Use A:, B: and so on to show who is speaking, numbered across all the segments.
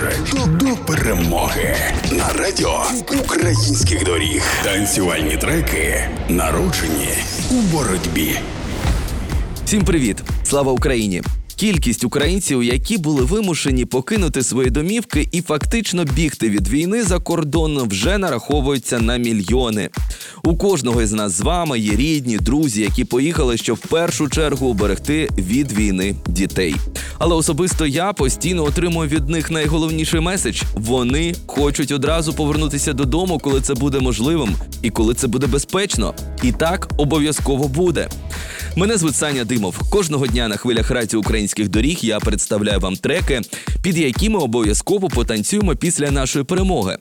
A: допоможе до перемоги на радіо українських доріг. Танцювальні треки народжені у боротьбі.
B: Всім привіт! Слава Україні! Кількість українців, які були вимушені покинути свої домівки і фактично бігти від війни за кордон, вже нараховуються на мільйони. У кожного із нас з вами є рідні, друзі, які поїхали, щоб в першу чергу уберегти від війни дітей. Але особисто я постійно отримую від них найголовніший меседж: вони хочуть одразу повернутися додому, коли це буде можливим і коли це буде безпечно. І так обов'язково буде. Мене звуть Саня Димов. Кожного дня на хвилях радіо українських доріг я представляю вам треки, під які ми обов'язково потанцюємо після нашої перемоги.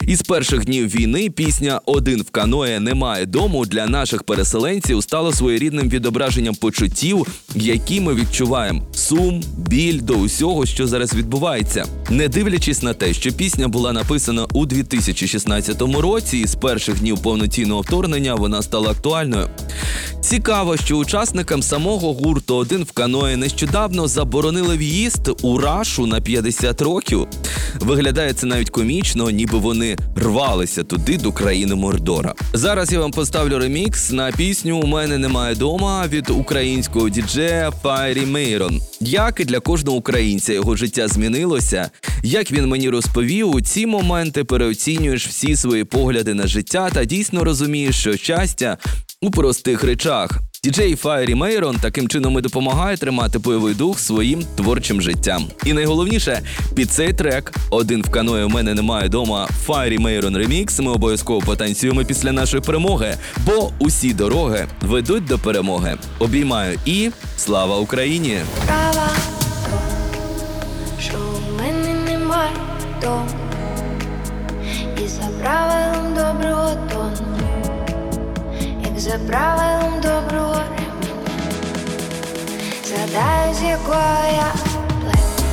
B: Із перших днів війни пісня Один в каное немає дому для наших переселенців стала своєрідним відображенням почуттів, які ми відчуваємо: сум, біль до усього, що зараз відбувається. Не дивлячись на те, що пісня була написана у 2016 році, і з перших днів повноцінного вторгнення вона стала актуальною. Цікаво, що учасникам самого гурту один в каної нещодавно заборонили в'їзд у рашу на 50 років. Виглядає це навіть комічно, ніби вони рвалися туди до країни Мордора. Зараз я вам поставлю ремікс на пісню У мене немає дома від українського діджея Файрі Мейрон. Як і для кожного українця його життя змінилося, як він мені розповів, у ці моменти переоцінюєш всі свої погляди на життя та дійсно розумієш, що щастя у простих речах. Діджей Файрі Мейрон таким чином і допомагає тримати бойовий дух своїм творчим життям. І найголовніше, під цей трек один в каної у мене немає дома. Файрі Мейрон ремікс. Ми обов'язково потанцюємо після нашої перемоги, бо усі дороги ведуть до перемоги. Обіймаю і слава Україні!
C: Права, що в мене немає дому І за правилом доброго тону, за правилом доброго. Згадаю, з якого я плену,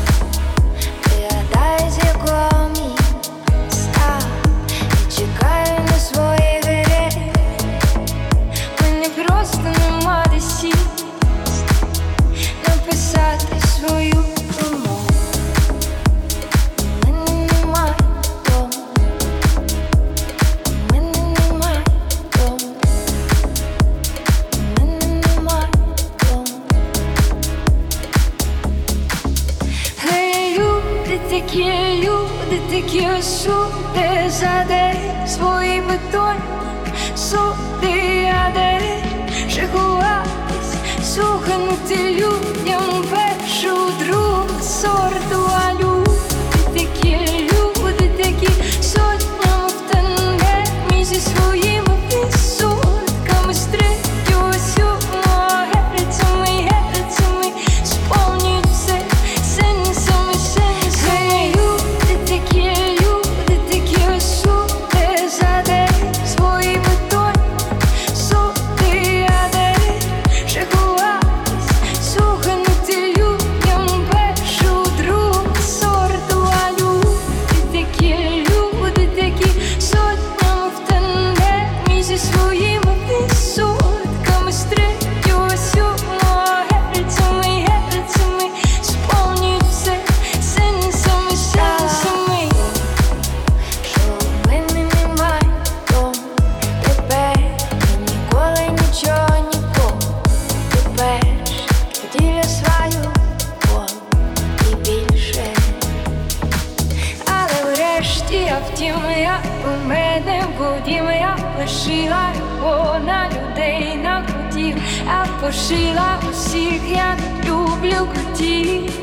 C: пригадаю, з якого міста І чекаю на свої двері Мені просто нема де написати свою такі, люди такі суди за день свої бетонні суди, а де шикуватись, сухнути людям першу, другу сорту, а люди у мене будім Я лишила його на людей, на котів А пошила усіх, я люблю котів